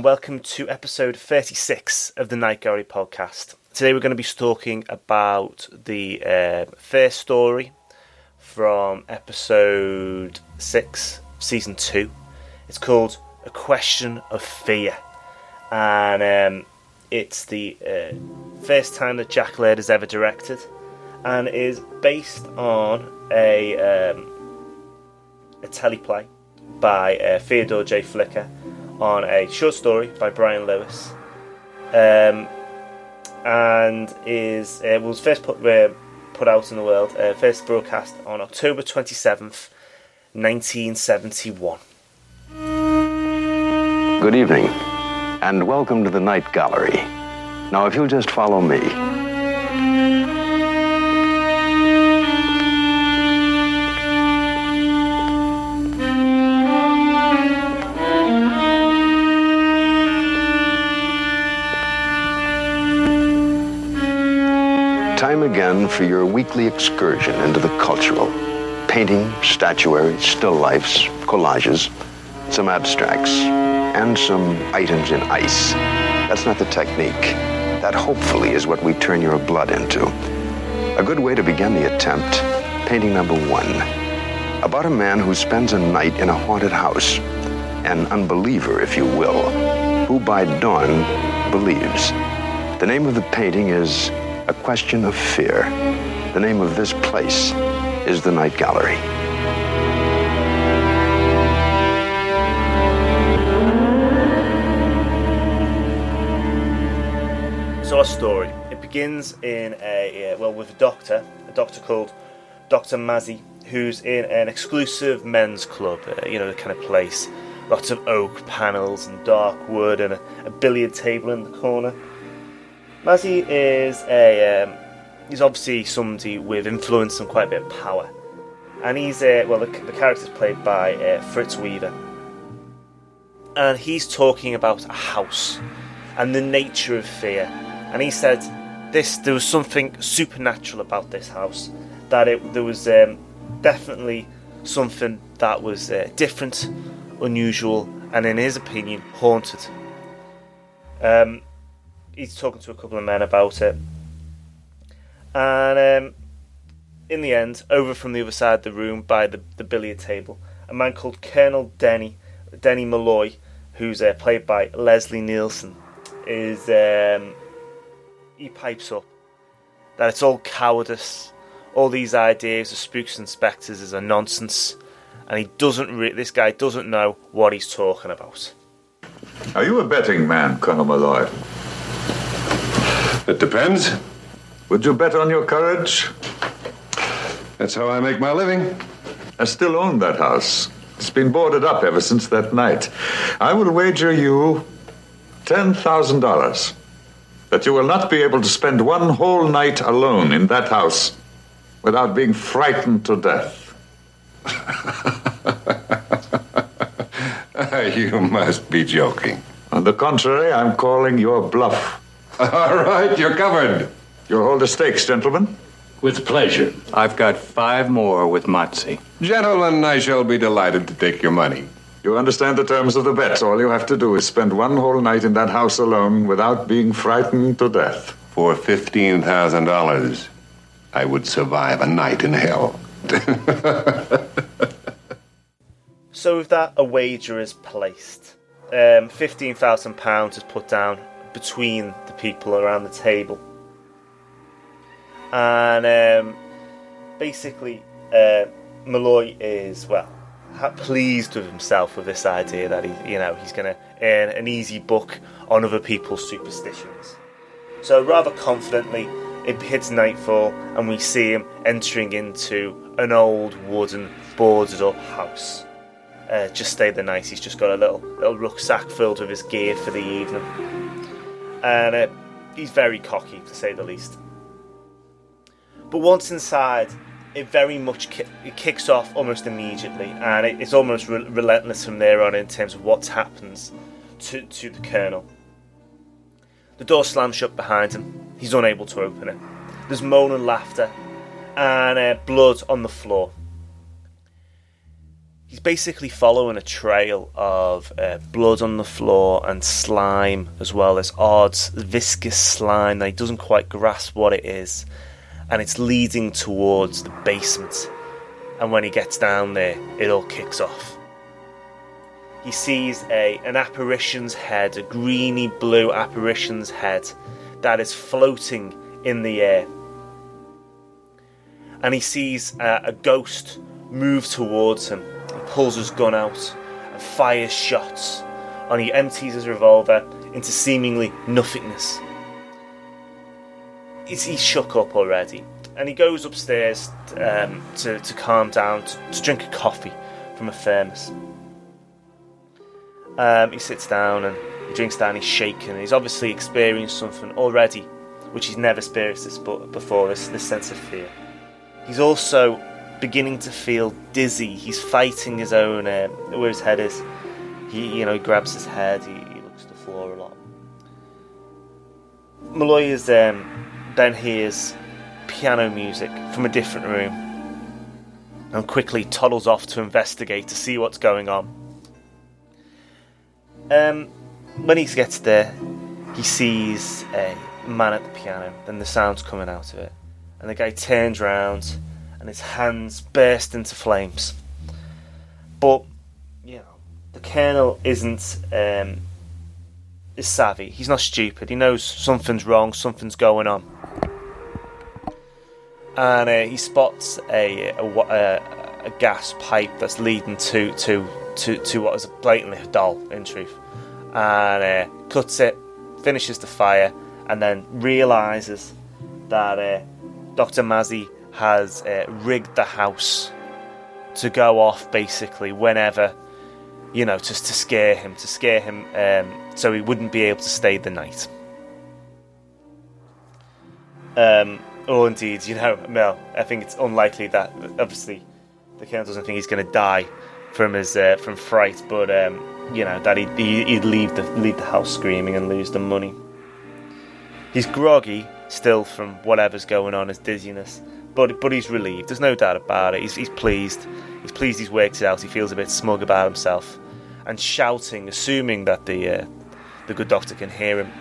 and welcome to episode 36 of the Night Gallery podcast. Today we're going to be talking about the uh, first story from episode 6, season 2. It's called A Question of Fear, and um, it's the uh, first time that Jack Laird has ever directed, and is based on a, um, a teleplay by uh, Theodore J. Flicker on a short story by Brian Lewis, um, and is uh, was first put uh, put out in the world, uh, first broadcast on October twenty seventh, nineteen seventy one. Good evening, and welcome to the Night Gallery. Now, if you'll just follow me. For your weekly excursion into the cultural. Painting, statuary, still lifes, collages, some abstracts, and some items in ice. That's not the technique. That hopefully is what we turn your blood into. A good way to begin the attempt, painting number one. About a man who spends a night in a haunted house. An unbeliever, if you will, who by dawn believes. The name of the painting is A Question of Fear. The name of this place is the Night Gallery. So our story it begins in a well with a doctor, a doctor called Doctor Mazzy, who's in an exclusive men's club. Uh, you know the kind of place, lots of oak panels and dark wood, and a, a billiard table in the corner. Mazzy is a um, he's obviously somebody with influence and quite a bit of power, and he's uh, well the, the character's played by uh, Fritz Weaver, and he's talking about a house and the nature of fear. And he said this there was something supernatural about this house, that it there was um, definitely something that was uh, different, unusual, and in his opinion haunted. Um, he's talking to a couple of men about it, and um, in the end, over from the other side of the room by the, the billiard table, a man called Colonel Denny Denny Malloy, who's uh, played by Leslie Nielsen, is um, he pipes up that it's all cowardice. All these ideas of spooks and spectres is a nonsense, and he doesn't. Re- this guy doesn't know what he's talking about. Are you a betting man, Colonel Malloy? It depends. Would you bet on your courage? That's how I make my living. I still own that house. It's been boarded up ever since that night. I will wager you $10,000 that you will not be able to spend one whole night alone in that house without being frightened to death. you must be joking. On the contrary, I'm calling your bluff. All right, you're covered. You'll hold the stakes, gentlemen. With pleasure. I've got five more with Motzi. Gentlemen, I shall be delighted to take your money. You understand the terms of the bet. All you have to do is spend one whole night in that house alone without being frightened to death. For $15,000, I would survive a night in hell. So with that, a wager is placed. Um, Fifteen thousand pounds is put down between the people around the table, and um, basically, uh, Malloy is well pleased with himself with this idea that he, you know, he's going to earn an easy buck on other people's superstitions. So rather confidently, it hits nightfall, and we see him entering into an old wooden boarded up house. Uh, just stay the night. He's just got a little little rucksack filled with his gear for the evening, and uh, he's very cocky to say the least. But once inside, it very much ki- it kicks off almost immediately, and it, it's almost re- relentless from there on in terms of what happens to to the colonel. The door slams shut behind him. He's unable to open it. There's moan and laughter, and uh, blood on the floor. He's basically following a trail of uh, blood on the floor and slime, as well as odd, viscous slime that he doesn't quite grasp what it is. And it's leading towards the basement. And when he gets down there, it all kicks off. He sees a an apparition's head, a greeny blue apparition's head, that is floating in the air. And he sees uh, a ghost move towards him pulls his gun out and fires shots, and he empties his revolver into seemingly nothingness. He's, he's shook up already, and he goes upstairs um, to, to calm down, to, to, drink a coffee from a thermos. Um, he sits down and he drinks down, he's shaken, he's obviously experienced something already, which he's never experienced before this, this sense of fear. He's also beginning to feel dizzy. He's fighting his own uh, where his head is. He, you know, he grabs his head. He, he looks at the floor a lot. Malloy is um, then hears piano music from a different room, and quickly toddles off to investigate to see what's going on. Um, when he gets there, he sees a man at the piano. Then the sound's coming out of it, and the guy turns around and his hands burst into flames. But you know, the colonel isn't um, is savvy. He's not stupid. He knows something's wrong. Something's going on, and uh, he spots a a, a a, gas pipe that's leading to to to, to what is blatantly a doll, in truth, and uh, cuts it, finishes the fire, and then realizes that uh, Dr. Mazzy has uh, rigged the house to go off basically whenever, you know, just to scare him, to scare him um, so he wouldn't be able to stay the night. Um, or indeed, you know, well, I think it's unlikely that obviously the colonel doesn't think he's going to die from his uh, from fright, but um, you know that he'd, he'd leave the leave the house screaming and lose the money. He's groggy still from whatever's going on, his dizziness, but but he's relieved. There's no doubt about it. He's, he's pleased. He's pleased he's worked it out. He feels a bit smug about himself, and shouting, assuming that the uh, the good doctor can hear him,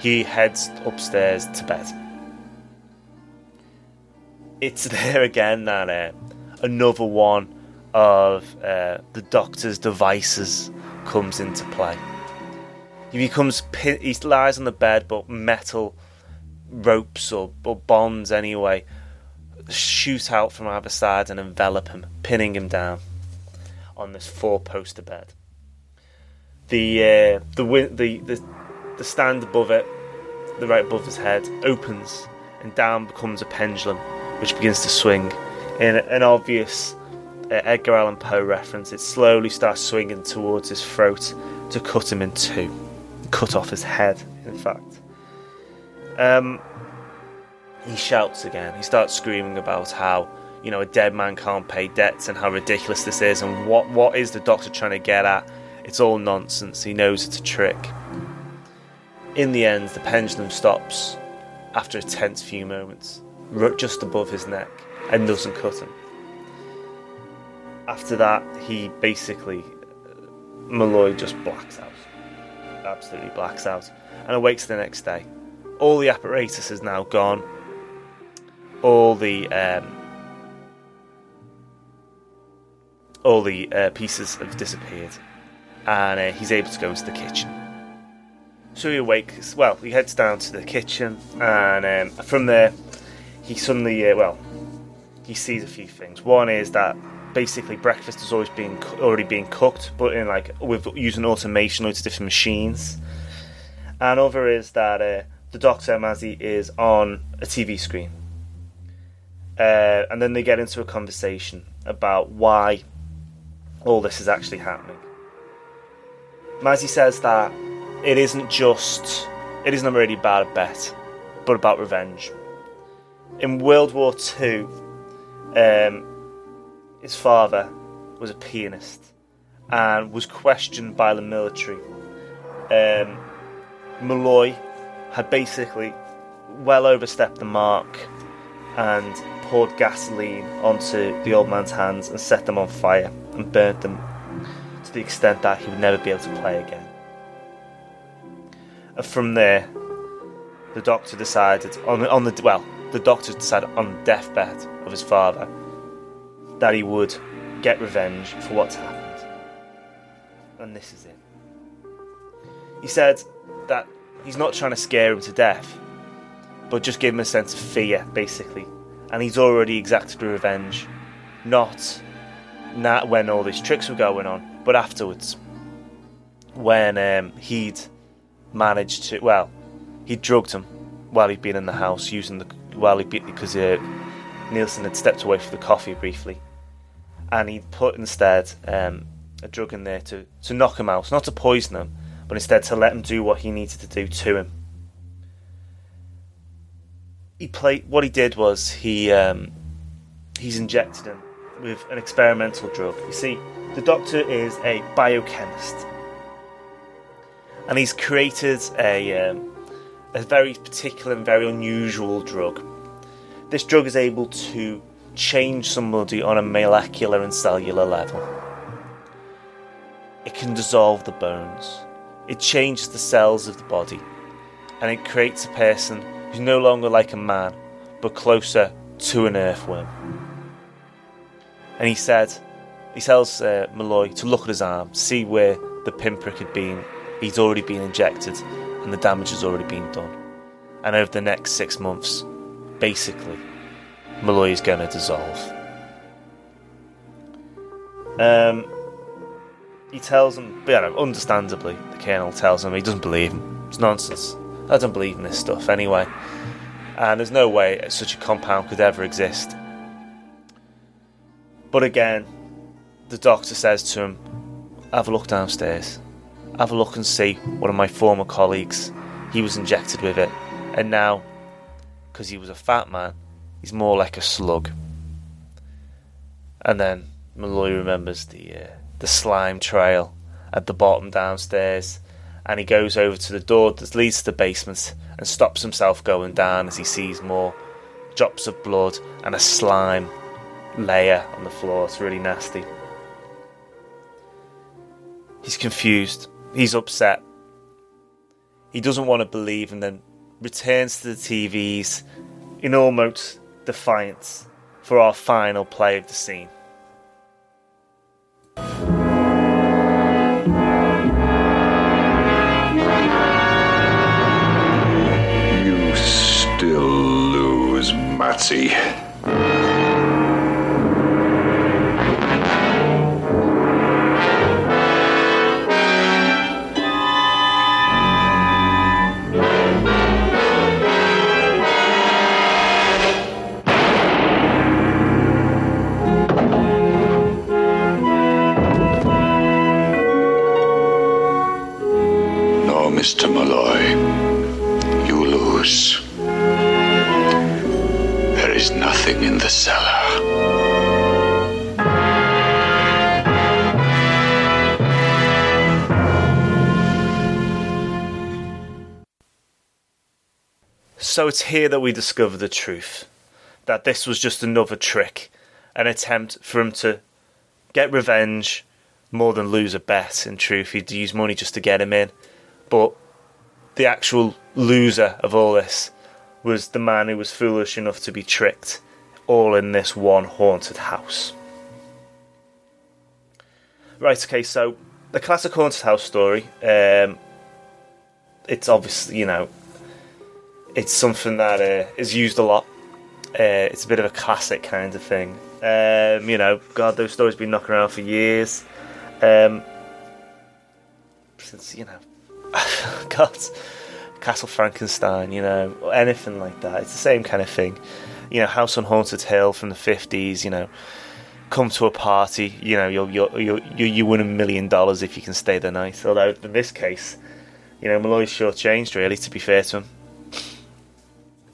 he heads upstairs to bed. It's there again that uh, another one of uh, the doctor's devices comes into play. He becomes he lies on the bed, but metal ropes or, or bonds anyway shoot out from either side and envelop him, pinning him down on this four-poster bed. The uh, the the the the stand above it, the right above his head, opens and down becomes a pendulum, which begins to swing. In an obvious uh, Edgar Allan Poe reference, it slowly starts swinging towards his throat to cut him in two, cut off his head. In fact, um, he shouts again. He starts screaming about how you know a dead man can't pay debts and how ridiculous this is and what what is the doctor trying to get at? It's all nonsense. He knows it's a trick. In the end, the pendulum stops after a tense few moments, just above his neck, and doesn't cut him. After that, he basically uh, Malloy just blacks out, absolutely blacks out, and awakes the next day. All the apparatus is now gone all the um, all the uh, pieces have disappeared, and uh, he's able to go into the kitchen. So he awakes. Well, he heads down to the kitchen, and um, from there, he suddenly uh, well, he sees a few things. One is that basically breakfast is always being already being cooked, but in like with using automation, loads of different machines. And other is that uh, the Doctor Mazzy is on a TV screen uh, and then they get into a conversation about why all this is actually happening. Mazzy says that it isn't just, it isn't a really bad bet, but about revenge. In World War II, um, his father was a pianist and was questioned by the military. Um, Malloy had basically well overstepped the mark and poured gasoline onto the old man's hands and set them on fire. and burnt them to the extent that he would never be able to play again. And from there, the doctor decided on on the well, the doctor decided on the deathbed of his father that he would get revenge for what's happened. And this is it. He said that he's not trying to scare him to death, but just give him a sense of fear, basically. And he's already exacted revenge, not not when all these tricks were going on, but afterwards, when um, he'd managed to well, he'd drugged him while he'd been in the house using the while he because uh, Nielsen had stepped away for the coffee briefly, and he'd put instead um, a drug in there to to knock him out, not to poison him, but instead to let him do what he needed to do to him. He played. What he did was he um, he's injected him with an experimental drug. You see, the doctor is a biochemist, and he's created a um, a very particular and very unusual drug. This drug is able to change somebody on a molecular and cellular level. It can dissolve the bones. It changes the cells of the body, and it creates a person who's no longer like a man, but closer to an earthworm. And he said, he tells uh, Malloy to look at his arm, see where the pinprick had been. He's already been injected, and the damage has already been done. And over the next six months, basically, Malloy is going to dissolve. Um, he tells him, you know, understandably, the Colonel tells him he doesn't believe him. It's nonsense. I don't believe in this stuff anyway. And there's no way such a compound could ever exist. But again, the doctor says to him, Have a look downstairs. Have a look and see one of my former colleagues. He was injected with it. And now, because he was a fat man, he's more like a slug. And then Malloy remembers the uh, the slime trail at the bottom downstairs, and he goes over to the door that leads to the basement and stops himself going down as he sees more drops of blood and a slime layer on the floor. It's really nasty. He's confused. He's upset. He doesn't want to believe and then returns to the TVs in almost defiance for our final play of the scene. So it's here that we discover the truth that this was just another trick, an attempt for him to get revenge more than lose a bet. In truth, he'd use money just to get him in. But the actual loser of all this was the man who was foolish enough to be tricked, all in this one haunted house. Right, okay, so the classic haunted house story, um, it's obviously, you know, it's something that uh, is used a lot. Uh, it's a bit of a classic kind of thing. Um, you know, God, those stories been knocking around for years. Um, since you know, God, Castle Frankenstein, you know, or anything like that. It's the same kind of thing. You know, House on Haunted Hill from the fifties. You know, come to a party. You know, you'll you'll you you you win a million dollars if you can stay the night. Although in this case, you know, Malloy's shortchanged. Really, to be fair to him.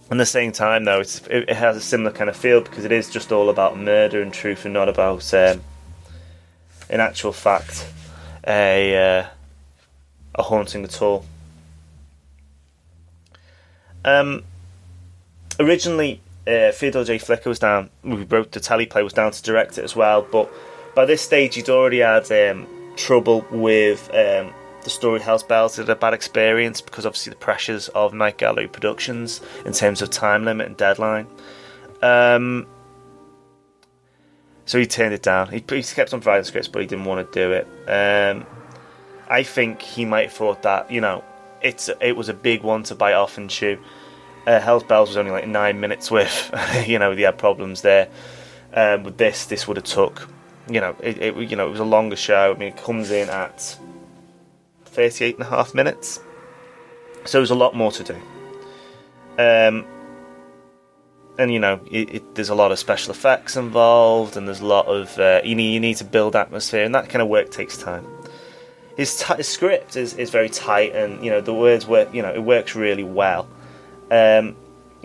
At the same time, though, it has a similar kind of feel because it is just all about murder and truth, and not about, um, in actual fact, a uh, a haunting at all. Um, originally, uh, Theodore J. Flicker was down. We wrote the teleplay was down to direct it as well, but By this stage, he'd already had um, trouble with um, the story Hell's Bells. Had a bad experience because obviously the pressures of Night Gallery Productions in terms of time limit and deadline. Um, so he turned it down. He, he kept on providing scripts, but he didn't want to do it. Um, I think he might have thought that you know it's it was a big one to bite off and chew. Uh, Hell's Bells was only like nine minutes with, you know, they had problems there. Um, with this, this would have took, you know, it, it you know it was a longer show. I mean, it comes in at 38 and a half minutes, so there's a lot more to do. Um, and you know, it, it, there's a lot of special effects involved, and there's a lot of uh, you need you need to build atmosphere, and that kind of work takes time his, t- his script is, is very tight, and you know the words work. You know it works really well. Um,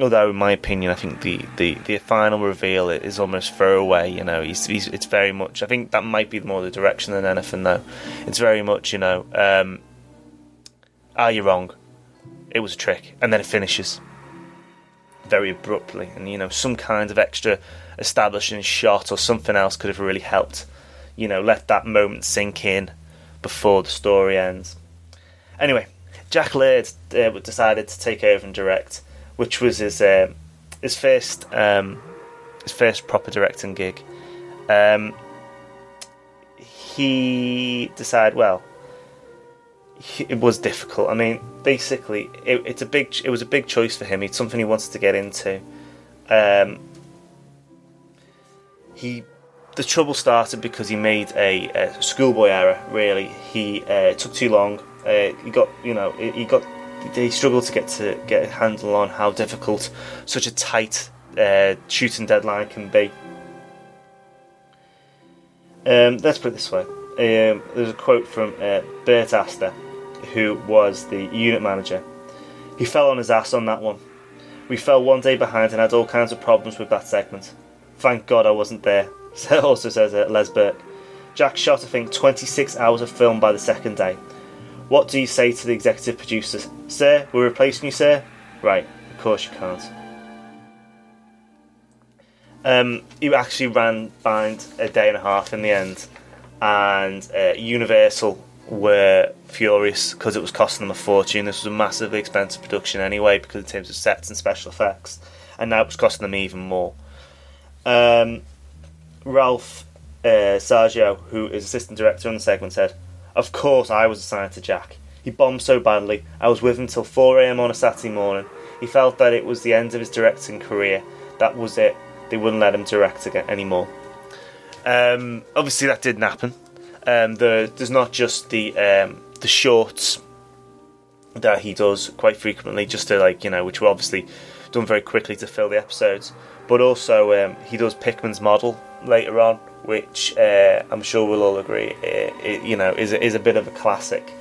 although, in my opinion, I think the, the, the final reveal is almost throwaway. You know, he's, he's it's very much. I think that might be more the direction than anything, though. It's very much, you know, um, are you wrong? It was a trick, and then it finishes very abruptly, and you know, some kind of extra establishing shot or something else could have really helped. You know, let that moment sink in before the story ends. Anyway, Jack Laird uh, decided to take over and direct, which was his uh, his first um, his first proper directing gig. Um, he decided, well, he, it was difficult. I mean, basically, it, it's a big it was a big choice for him. It's something he wanted to get into. Um, he the trouble started because he made a, a schoolboy error. Really, he uh, took too long. Uh, he got, you know, he got. He struggle to get to get a handle on how difficult such a tight uh, shooting deadline can be. Um, let's put it this way. Um, there's a quote from uh, Bert Astor, who was the unit manager. He fell on his ass on that one. We fell one day behind and had all kinds of problems with that segment. Thank God I wasn't there. So also says uh, Les Burke. Jack shot, I think, 26 hours of film by the second day. What do you say to the executive producers? Sir, we're replacing you, sir? Right, of course you can't. Um, actually ran behind a day and a half in the end, and uh, Universal were furious because it was costing them a fortune. This was a massively expensive production anyway, because in terms of sets and special effects, and now it was costing them even more. Um, Ralph uh, Sariego, who is assistant director on the segment, said, Of course I was assigned to Jack. He bombed so badly, I was with him till 4am on a Saturday morning. He felt that it was the end of his directing career. That was it. They wouldn't let him direct again anymore. Um, obviously, that didn't happen. Um, the, there's not just the um, the shorts that he does quite frequently, just to like you know, which were obviously done very quickly to fill the episodes. But also, um, he does Pickman's model later on, which uh, I'm sure we'll all agree, it, uh, it, you know, is is a bit of a classic.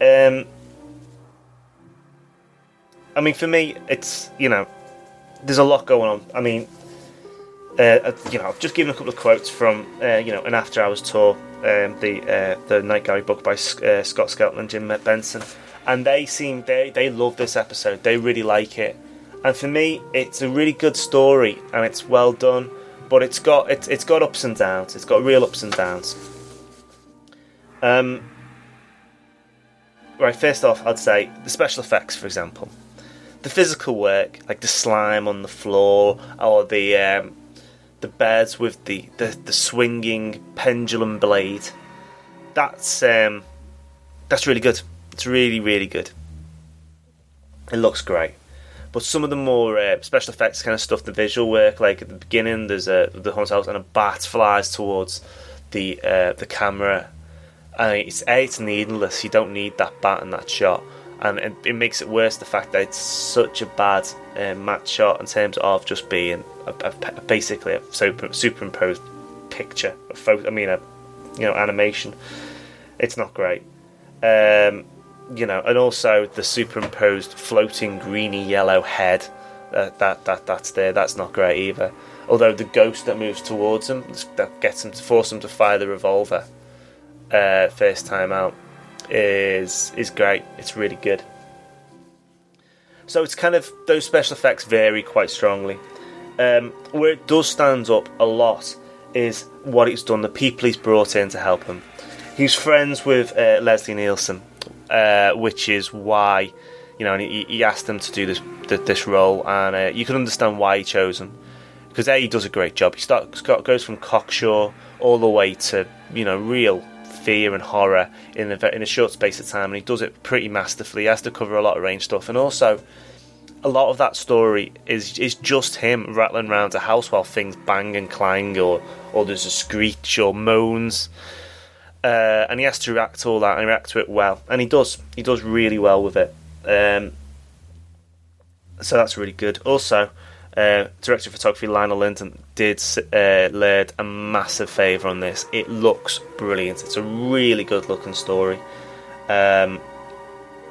Um, I mean, for me, it's you know, there's a lot going on. I mean, uh, uh you know, I've just given a couple of quotes from uh, you know an after hours tour, um, the uh, the Night Gallery book by Scott Skelton and Jim Benson, and they seem they they love this episode. They really like it, and for me, it's a really good story and it's well done, but it's got it's it's got ups and downs. It's got real ups and downs. Um, right, first off, I'd say the special effects, for example the physical work, like the slime on the floor or the um, the beds with the, the, the swinging pendulum blade, that's um, that's really good. It's really really good. It looks great. But some of the more uh, special effects kind of stuff, the visual work, like at the beginning, there's a the haunted house and a bat flies towards the uh, the camera. And it's a it's needless. You don't need that bat in that shot and it, it, makes it worse the fact that it's such a bad uh, match shot in terms of just being a, a, basically a super, superimposed picture, a photo. I mean, a you know animation. It's not great. Um, you know, and also the superimposed floating greeny yellow head uh, that that that's there. That's not great either. Although the ghost that moves towards him that gets him to force him to fire the revolver uh, first time out is is great. It's really good. So it's kind of those special effects vary quite strongly. Um, where it does stand up a lot is what he's done, the people he's brought in to help him. He's friends with uh, Leslie Nielsen, uh, which is why, you know, and he, he asked them to do this this role, and uh, you can understand why he chose him because a he does a great job. He starts goes from cocksure all the way to you know real fear and horror in a in a short space of time, and he does it pretty masterfully. He has to cover a lot of range stuff, and also a lot of that story is is just him rattling around a house while things bang and clang, or or there's a screech or moans. Uh, and he has to react to all that and react to it well, and he does. He does really well with it. Um, so that's really good. Also, uh, director of photography Lionel Lindon did uh, a massive favour on this. It looks brilliant. It's a really good looking story. Um,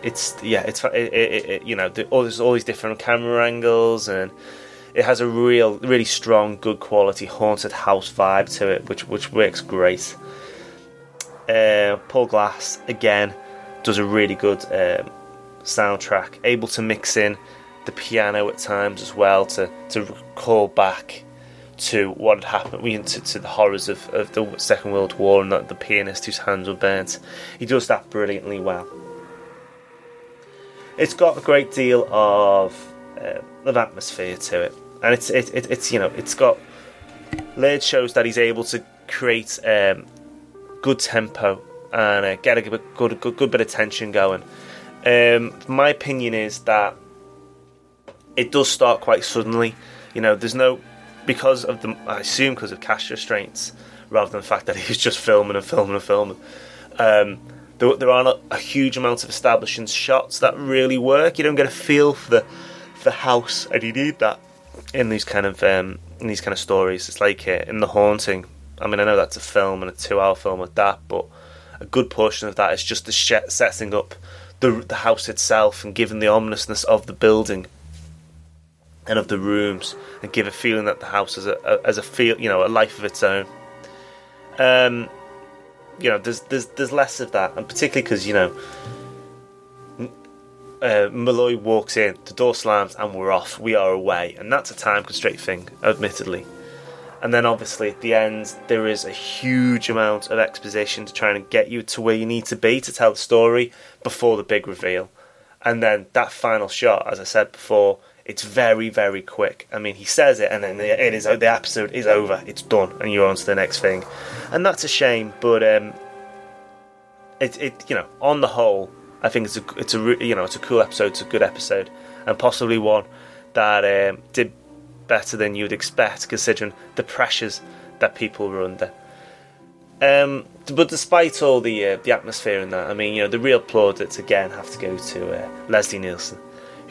it's yeah, it's it, it, it, you know all, there's all these different camera angles and it has a real, really strong, good quality haunted house vibe to it, which which works great. Uh, Paul Glass again does a really good um, soundtrack, able to mix in the piano at times as well to to call back to what had happened to, to the horrors of, of the Second World War and the, the pianist whose hands were burnt. He does that brilliantly well. It's got a great deal of uh, of atmosphere to it, and it's it, it, it's you know it's got Laird shows that he's able to create um, good tempo and uh, get a good, good good bit of tension going. Um, my opinion is that it does start quite suddenly. You know, there's no because of the I assume because of cash restraints rather than the fact that he was just filming and filming and filming. Um, there, there aren't a, a, huge amount of establishing shots that really work. You don't get a feel for the for house, and you need that in these kind of um, in these kind of stories. It's like uh, in the haunting. I mean, I know that's a film and a two-hour film at that, but a good portion of that is just the sh- setting up the the house itself and giving the ominousness of the building and of the rooms and give a feeling that the house has a, a as a feel you know a life of its own. Um, you know, there's there's there's less of that, and particularly because you know. Uh, Malloy walks in, the door slams, and we're off. We are away, and that's a time constraint thing, admittedly. And then, obviously, at the end, there is a huge amount of exposition to try and get you to where you need to be to tell the story before the big reveal. And then that final shot, as I said before, it's very, very quick. I mean, he says it, and then it is the episode is over. It's done, and you're on to the next thing, and that's a shame. But um, it, it, you know, on the whole, I think it's a, it's a, you know, it's a cool episode. It's a good episode, and possibly one that um, did better than you'd expect, considering the pressures that people were under. Um, but despite all the uh, the atmosphere in that, I mean, you know, the real plaudits again have to go to uh, Leslie Nielsen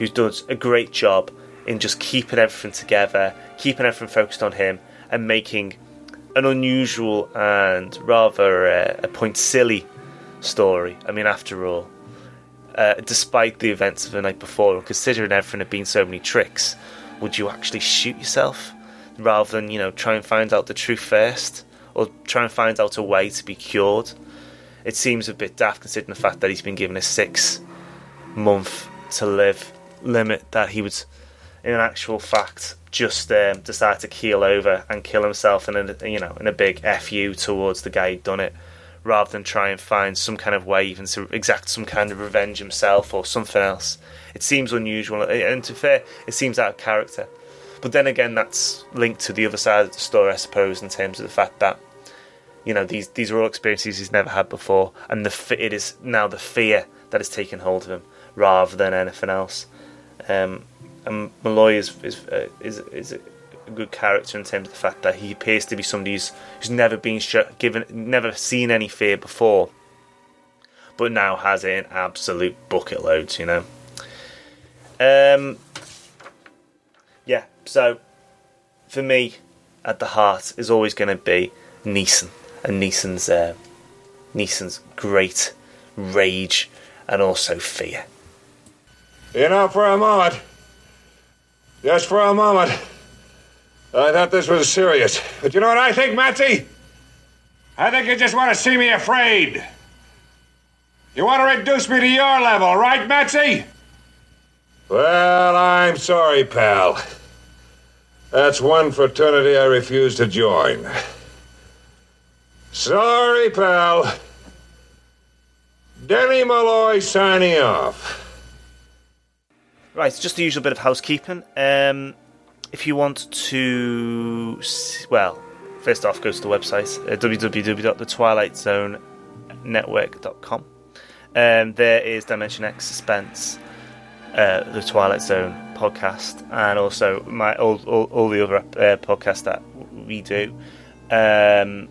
who does a great job in just keeping everything together, keeping everything focused on him, and making an unusual and rather uh, a point silly story. I mean, after all, uh, despite the events of the night before, and considering everything had been so many tricks, would you actually shoot yourself rather than you know try and find out the truth first, or try and find out a way to be cured? It seems a bit daft considering the fact that he's been given a six month to live limit that he would, in actual fact, just um, decide to keel over and kill himself in a you know in a big fu towards the guy who'd done it, rather than try and find some kind of way even to exact some kind of revenge himself or something else. It seems unusual, and to fair, it seems out of character. But then again, that's linked to the other side of the story, I suppose, in terms of the fact that you know these these are all experiences he's never had before, and the it is now the fear that has taken hold of him rather than anything else. Um, and Malloy is is, uh, is is a good character in terms of the fact that he appears to be somebody who's, who's never been sh- given, never seen any fear before, but now has it in absolute bucket loads. You know. Um. Yeah. So, for me, at the heart is always going to be Nielsen and Nielsen's uh, Nielsen's great rage and also fear. You know, for a moment, just for a moment, I thought this was serious. But you know what I think, Matsy? I think you just want to see me afraid. You want to reduce me to your level, right, Matsy? Well, I'm sorry, pal. That's one fraternity I refuse to join. Sorry, pal. Denny Malloy signing off. Right, it's just the usual bit of housekeeping. Um, if you want to, well, first off, go to the website uh, www.thetwilightZoneNetwork.com. Um, there is Dimension X Suspense, uh, the Twilight Zone podcast, and also my all, all, all the other uh, podcasts that we do. Um,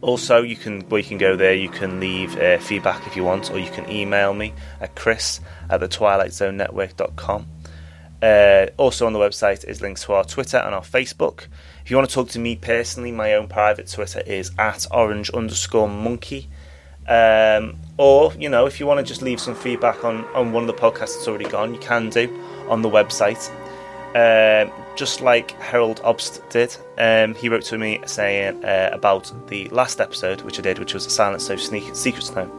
also, you can well, you can go there. You can leave uh, feedback if you want, or you can email me at chris at the twilight twilightzonenetwork.com. Uh, also on the website is links to our Twitter and our Facebook. If you want to talk to me personally, my own private Twitter is at orange underscore monkey. Um, or, you know, if you want to just leave some feedback on, on one of the podcasts that's already gone, you can do on the website. Um, just like Harold Obst did, um, he wrote to me saying uh, about the last episode, which I did, which was Silent So Sneak- Secrets Known,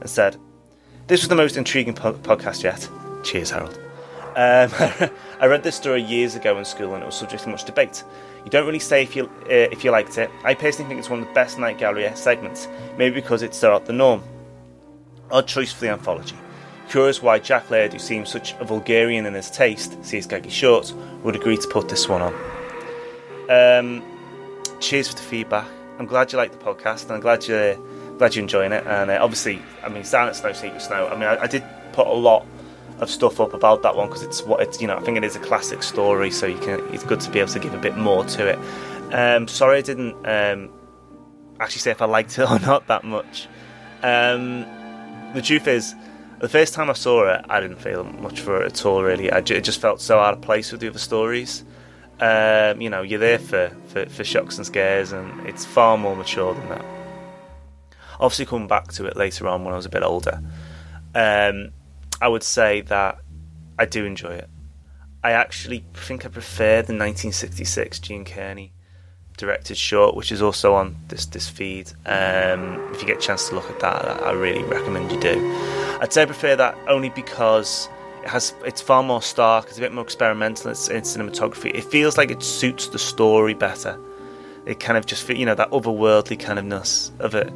and said, This was the most intriguing po- podcast yet. Cheers, Harold. Um, I read this story years ago in school and it was subject to much debate. You don't really say if you uh, if you liked it. I personally think it's one of the best Night Gallery segments, maybe because it's out the norm. Odd choice for the anthology. Curious why Jack Laird, who seems such a vulgarian in his taste, sees Gaggy Shorts, would agree to put this one on. Um, cheers for the feedback. I'm glad you like the podcast, and I'm glad you're glad you're enjoying it. And uh, obviously, I mean, Silent Snow, Secret Snow. I mean, I, I did put a lot of stuff up about that one because it's what it's you know I think it is a classic story, so you can it's good to be able to give a bit more to it. Um, sorry, I didn't um, actually say if I liked it or not that much. Um, the truth is, the first time I saw it, I didn't feel much for it at all. Really, ju- it just felt so out of place with the other stories. Um, you know, you're there for, for, for shocks and scares, and it's far more mature than that. Obviously, coming back to it later on when I was a bit older, um, I would say that I do enjoy it. I actually think I prefer the 1966 Gene Kearney directed short, which is also on this this feed. Um, if you get a chance to look at that, I really recommend you do. I'd say I prefer that only because it has it's far more stark, it's a bit more experimental it's, in cinematography. It feels like it suits the story better. It kind of just you know that otherworldly kind of ness of it.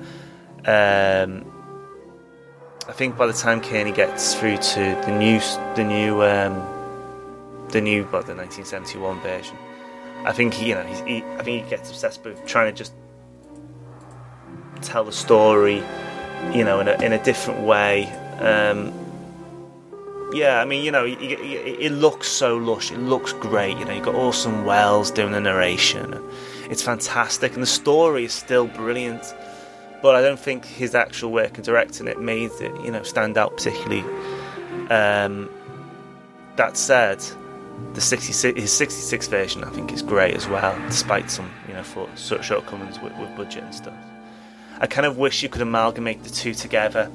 Um, I think by the time Kearney gets through to the new the new um, the new what the 1971 version, I think he, you know he, I think he gets obsessed with trying to just tell the story, you know, in a in a different way. Um, yeah, I mean, you know, it, it, it looks so lush. It looks great. You know, you've got Orson Welles doing the narration. It's fantastic, and the story is still brilliant. But I don't think his actual work in directing it made it, you know, stand out particularly. Um, that said, the 66, his 66 version I think is great as well, despite some, you know, for shortcomings with, with budget and stuff. I kind of wish you could amalgamate the two together.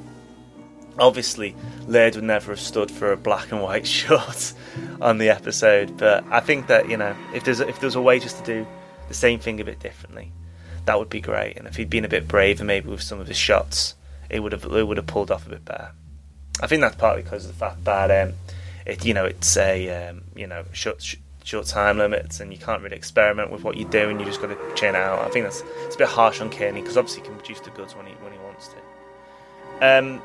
Obviously, Laird would never have stood for a black and white shot on the episode, but I think that you know, if there's if there's a way just to do the same thing a bit differently, that would be great. And if he'd been a bit braver, maybe with some of his shots, it would have it would have pulled off a bit better. I think that's partly because of the fact that um, it you know it's a um, you know short sh- short time limits and you can't really experiment with what you do and you just got to churn out. I think that's it's a bit harsh on Kearney because obviously he can produce the goods when he when he wants to. Um,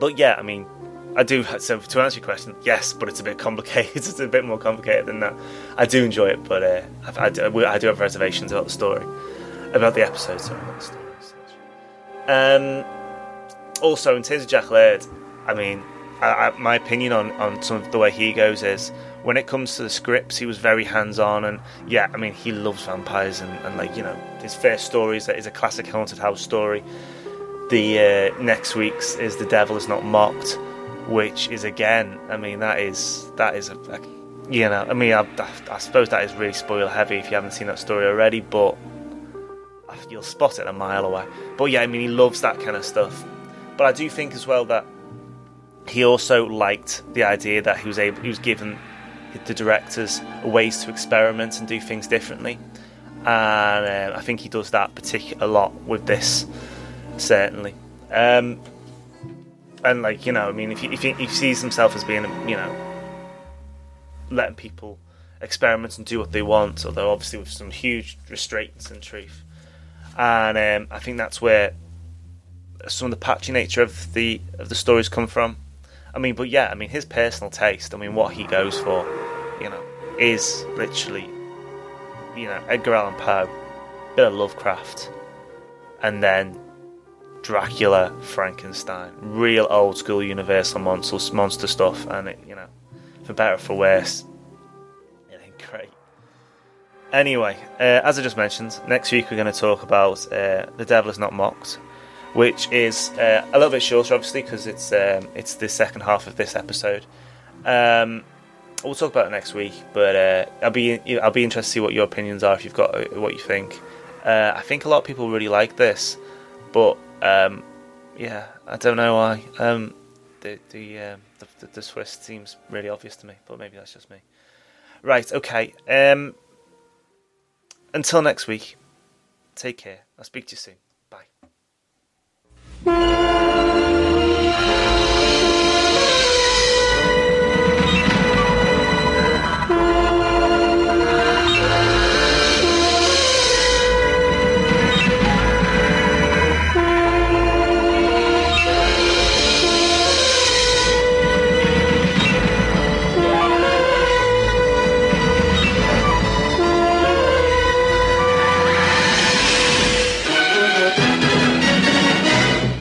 but yeah, I mean, I do. So to answer your question, yes, but it's a bit complicated. it's a bit more complicated than that. I do enjoy it, but uh, I, I, do, I do have reservations about the story, about the episode. Um, also, in terms of Jack Laird, I mean, I, I, my opinion on on some of the way he goes is when it comes to the scripts, he was very hands on, and yeah, I mean, he loves vampires, and, and like you know, his first story is, is a classic haunted house story. The uh, next week's is the devil is not mocked, which is again, I mean, that is that is a, a you know, I mean, I, I suppose that is really spoiler heavy if you haven't seen that story already, but you'll spot it a mile away. But yeah, I mean, he loves that kind of stuff. But I do think as well that he also liked the idea that he was able, he was given the directors ways to experiment and do things differently, and uh, I think he does that particular a lot with this, certainly. Um, and like you know, I mean, if he, if he, if he sees himself as being, you know, letting people experiment and do what they want, although obviously with some huge restraints and truth. and um, I think that's where some of the patchy nature of the of the stories come from. I mean, but yeah, I mean his personal taste. I mean, what he goes for, you know, is literally, you know, Edgar Allan Poe, bit of Lovecraft, and then Dracula, Frankenstein, real old school Universal monster monster stuff, and it, you know, for better or for worse, it ain't great. Anyway, uh, as I just mentioned, next week we're going to talk about uh, The Devil Is Not Mocked, which is uh, a little bit shorter, obviously, because it's um, it's the second half of this episode. Um, we'll talk about it next week, but uh, I'll be I'll be interested to see what your opinions are if you've got uh, what you think. Uh, I think a lot of people really like this, but um, yeah, I don't know why. Um, the the, um, the the twist seems really obvious to me, but maybe that's just me. Right, okay. Um, until next week, take care. I'll speak to you soon. Thank you.